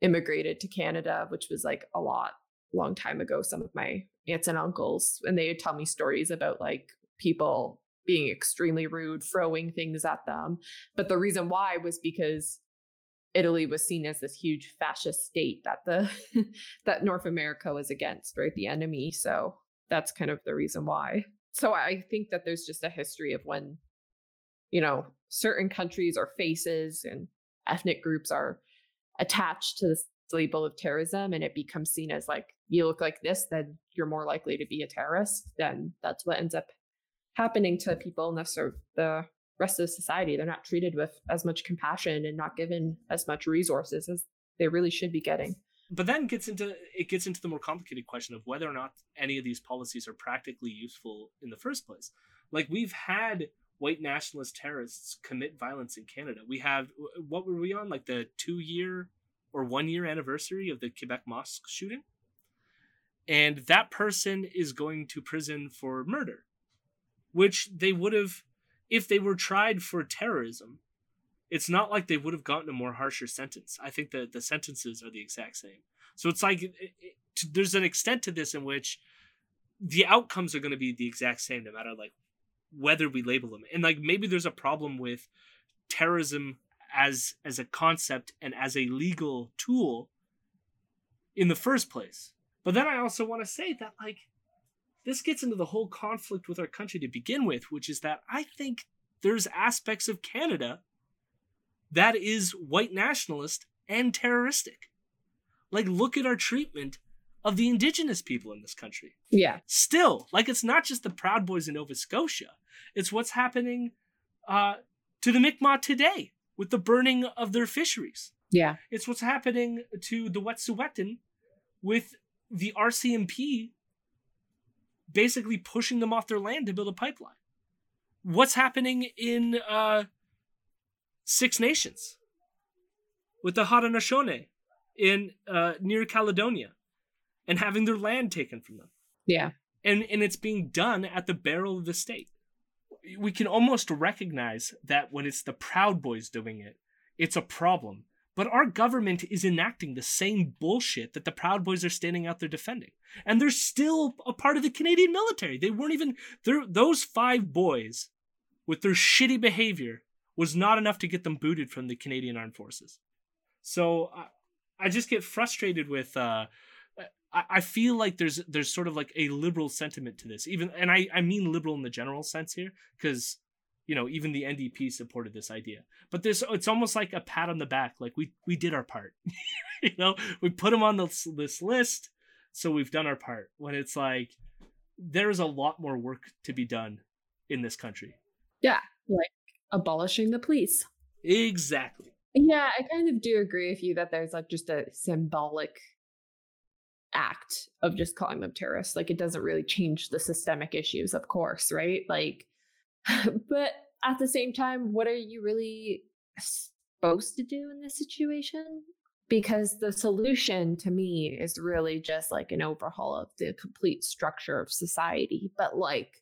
immigrated to canada which was like a lot long time ago some of my aunts and uncles and they would tell me stories about like people being extremely rude throwing things at them but the reason why was because Italy was seen as this huge fascist state that the that North America was against, right? The enemy. So that's kind of the reason why. So I think that there's just a history of when, you know, certain countries or faces and ethnic groups are attached to this label of terrorism and it becomes seen as like you look like this, then you're more likely to be a terrorist. Then that's what ends up happening to people in the sort of the rest of society. They're not treated with as much compassion and not given as much resources as they really should be getting. But then gets into it gets into the more complicated question of whether or not any of these policies are practically useful in the first place. Like we've had white nationalist terrorists commit violence in Canada. We have what were we on like the 2 year or 1 year anniversary of the Quebec mosque shooting? And that person is going to prison for murder, which they would have if they were tried for terrorism, it's not like they would have gotten a more harsher sentence. I think that the sentences are the exact same. So it's like it, it, there's an extent to this in which the outcomes are going to be the exact same no matter like whether we label them. And like maybe there's a problem with terrorism as as a concept and as a legal tool in the first place. But then I also want to say that like this gets into the whole conflict with our country to begin with, which is that I think there's aspects of Canada that is white nationalist and terroristic. Like, look at our treatment of the indigenous people in this country. Yeah. Still, like, it's not just the Proud Boys in Nova Scotia, it's what's happening uh, to the Mi'kmaq today with the burning of their fisheries. Yeah. It's what's happening to the Wet'suwet'en with the RCMP basically pushing them off their land to build a pipeline. What's happening in uh, Six Nations with the Haudenosaunee in uh, near Caledonia and having their land taken from them? Yeah. And and it's being done at the barrel of the state. We can almost recognize that when it's the Proud Boys doing it, it's a problem but our government is enacting the same bullshit that the Proud Boys are standing out there defending. And they're still a part of the Canadian military. They weren't even those five boys with their shitty behavior was not enough to get them booted from the Canadian Armed Forces. So I, I just get frustrated with uh, I, I feel like there's there's sort of like a liberal sentiment to this. Even and I, I mean liberal in the general sense here, because you know even the ndp supported this idea. But this it's almost like a pat on the back like we we did our part you know? We put them on this this list so we've done our part when it's like there's a lot more work to be done in this country. Yeah like abolishing the police. Exactly. Yeah i kind of do agree with you that there's like just a symbolic act of just calling them terrorists like it doesn't really change the systemic issues of course right like but at the same time, what are you really supposed to do in this situation? because the solution to me is really just like an overhaul of the complete structure of society. But like,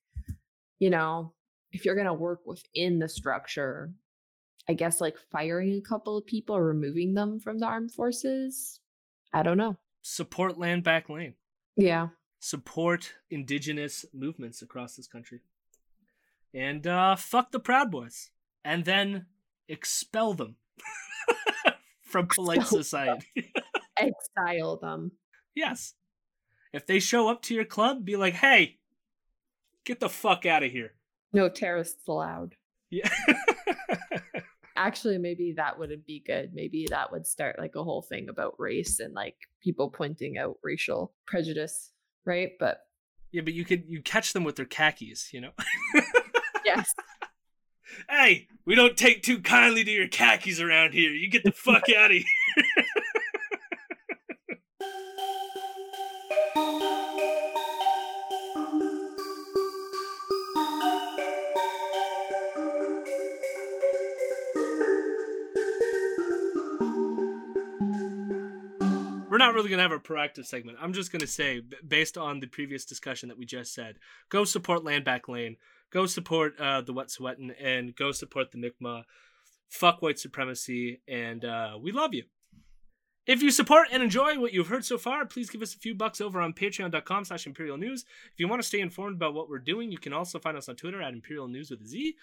you know, if you're going to work within the structure, I guess like firing a couple of people or removing them from the armed forces, I don't know. Support Land Back Lane. Yeah. Support indigenous movements across this country. And uh, fuck the Proud Boys. And then expel them from polite Expel society. Exile them. yes. If they show up to your club, be like, hey, get the fuck out of here. No terrorists allowed. Yeah. Actually, maybe that wouldn't be good. Maybe that would start like a whole thing about race and like people pointing out racial prejudice, right? But Yeah, but you could you catch them with their khakis, you know? yes. hey, we don't take too kindly to your khakis around here. You get the fuck out of here. really going to have a proactive segment. I'm just going to say, based on the previous discussion that we just said, go support Land Back Lane, go support uh, the Wet'suwet'en, and go support the Mi'kmaq. Fuck white supremacy, and uh, we love you. If you support and enjoy what you've heard so far, please give us a few bucks over on patreon.com slash imperial news. If you want to stay informed about what we're doing, you can also find us on Twitter at imperial news with a Z.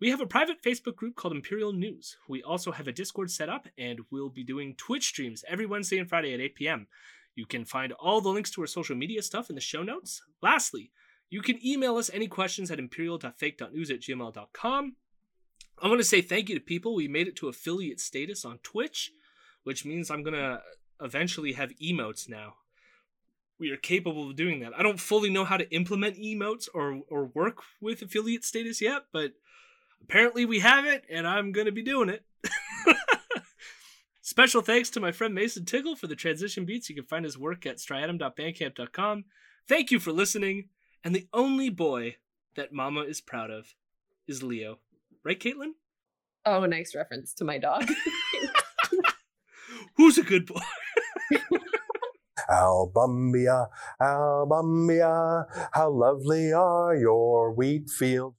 We have a private Facebook group called Imperial News. We also have a Discord set up, and we'll be doing Twitch streams every Wednesday and Friday at 8 p.m. You can find all the links to our social media stuff in the show notes. Lastly, you can email us any questions at imperial.fake.news at gmail.com. I want to say thank you to people. We made it to affiliate status on Twitch, which means I'm going to eventually have emotes now. We are capable of doing that. I don't fully know how to implement emotes or, or work with affiliate status yet, but apparently we have it, and I'm going to be doing it. Special thanks to my friend Mason Tickle for the transition beats. You can find his work at striatum.bandcamp.com. Thank you for listening. And the only boy that Mama is proud of is Leo. Right, Caitlin? Oh, nice reference to my dog. Who's a good boy? Albumbia, Albumbia, how lovely are your wheat fields.